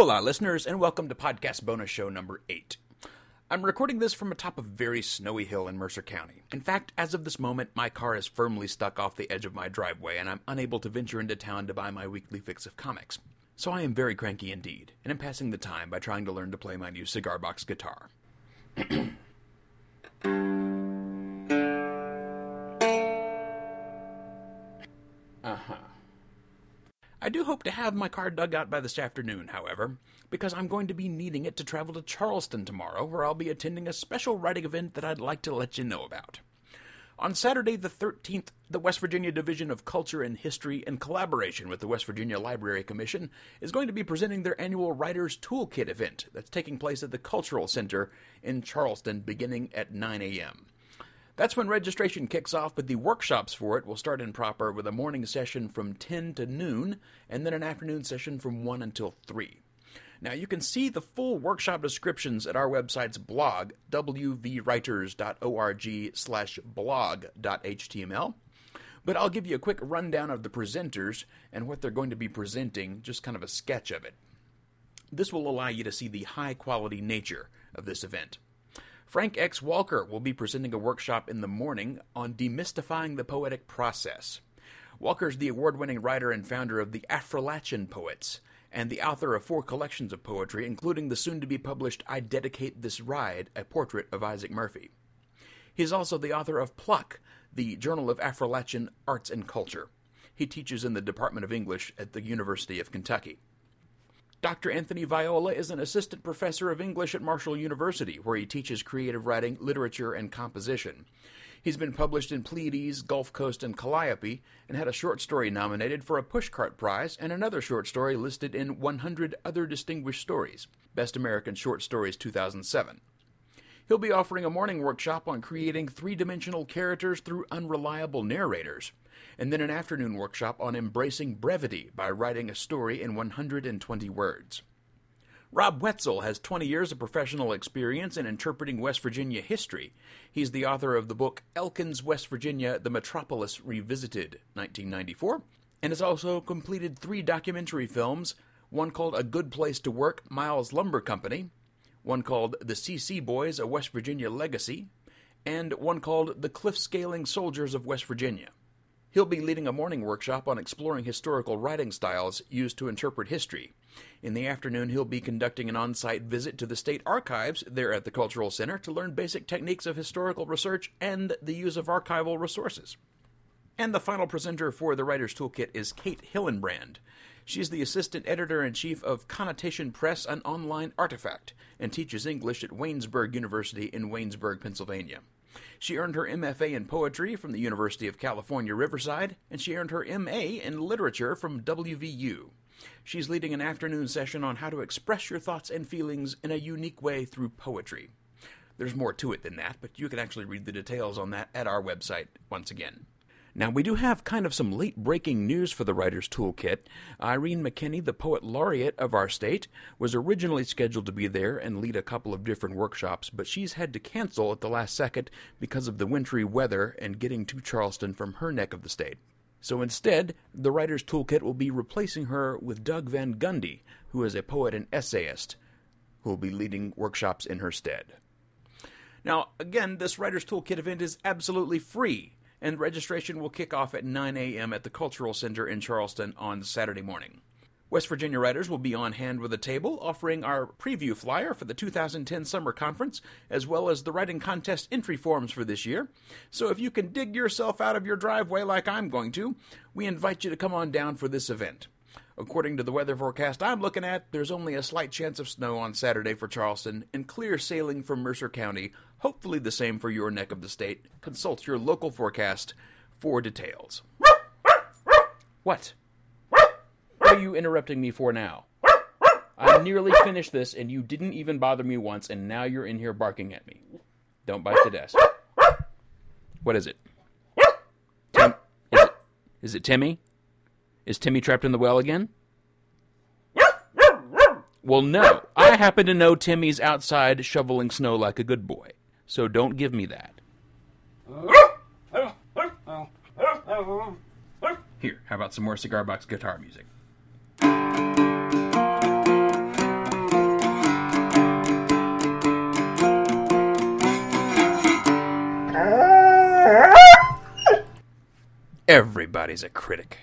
Hola, listeners, and welcome to podcast bonus show number eight. I'm recording this from atop a very snowy hill in Mercer County. In fact, as of this moment, my car is firmly stuck off the edge of my driveway, and I'm unable to venture into town to buy my weekly fix of comics. So I am very cranky indeed, and am passing the time by trying to learn to play my new cigar box guitar. do hope to have my car dug out by this afternoon, however, because I'm going to be needing it to travel to Charleston tomorrow, where I'll be attending a special writing event that I'd like to let you know about. On Saturday the 13th, the West Virginia Division of Culture and History, in collaboration with the West Virginia Library Commission, is going to be presenting their annual Writers Toolkit event that's taking place at the Cultural Center in Charleston beginning at 9 a.m. That's when registration kicks off, but the workshops for it will start in proper with a morning session from 10 to noon and then an afternoon session from 1 until 3. Now, you can see the full workshop descriptions at our website's blog, wvwriters.org slash blog.html. But I'll give you a quick rundown of the presenters and what they're going to be presenting, just kind of a sketch of it. This will allow you to see the high quality nature of this event. Frank X. Walker will be presenting a workshop in the morning on demystifying the poetic process. Walker's the award winning writer and founder of the Affrilachian Poets and the author of four collections of poetry, including the soon to be published I Dedicate This Ride, a portrait of Isaac Murphy. He is also the author of Pluck, the Journal of Affrilachian Arts and Culture. He teaches in the Department of English at the University of Kentucky. Dr. Anthony Viola is an assistant professor of English at Marshall University, where he teaches creative writing, literature, and composition. He's been published in Pleiades, Gulf Coast, and Calliope, and had a short story nominated for a Pushcart Prize and another short story listed in 100 Other Distinguished Stories, Best American Short Stories 2007. He'll be offering a morning workshop on creating three dimensional characters through unreliable narrators and then an afternoon workshop on embracing brevity by writing a story in 120 words. Rob Wetzel has 20 years of professional experience in interpreting West Virginia history. He's the author of the book Elkins, West Virginia, The Metropolis Revisited, 1994, and has also completed three documentary films one called A Good Place to Work, Miles Lumber Company, one called The CC Boys, A West Virginia Legacy, and one called The Cliff Scaling Soldiers of West Virginia. He'll be leading a morning workshop on exploring historical writing styles used to interpret history. In the afternoon, he'll be conducting an on site visit to the state archives there at the Cultural Center to learn basic techniques of historical research and the use of archival resources. And the final presenter for the Writer's Toolkit is Kate Hillenbrand. She's the assistant editor in chief of Connotation Press, an online artifact, and teaches English at Waynesburg University in Waynesburg, Pennsylvania. She earned her MFA in poetry from the University of California, Riverside, and she earned her MA in literature from WVU. She's leading an afternoon session on how to express your thoughts and feelings in a unique way through poetry. There's more to it than that, but you can actually read the details on that at our website once again. Now, we do have kind of some late breaking news for the Writer's Toolkit. Irene McKinney, the Poet Laureate of our state, was originally scheduled to be there and lead a couple of different workshops, but she's had to cancel at the last second because of the wintry weather and getting to Charleston from her neck of the state. So instead, the Writer's Toolkit will be replacing her with Doug Van Gundy, who is a poet and essayist, who will be leading workshops in her stead. Now, again, this Writer's Toolkit event is absolutely free and registration will kick off at 9 a.m. at the Cultural Center in Charleston on Saturday morning. West Virginia writers will be on hand with a table offering our preview flyer for the 2010 Summer Conference, as well as the writing contest entry forms for this year. So if you can dig yourself out of your driveway like I'm going to, we invite you to come on down for this event. According to the weather forecast I'm looking at, there's only a slight chance of snow on Saturday for Charleston and clear sailing from Mercer County, hopefully the same for your neck of the state. Consult your local forecast for details. What? What are you interrupting me for now? I nearly finished this and you didn't even bother me once, and now you're in here barking at me. Don't bite the desk. What is it? Tim, is it, is it Timmy? Is Timmy trapped in the well again? Well, no. I happen to know Timmy's outside shoveling snow like a good boy, so don't give me that. Here, how about some more cigar box guitar music? Everybody's a critic.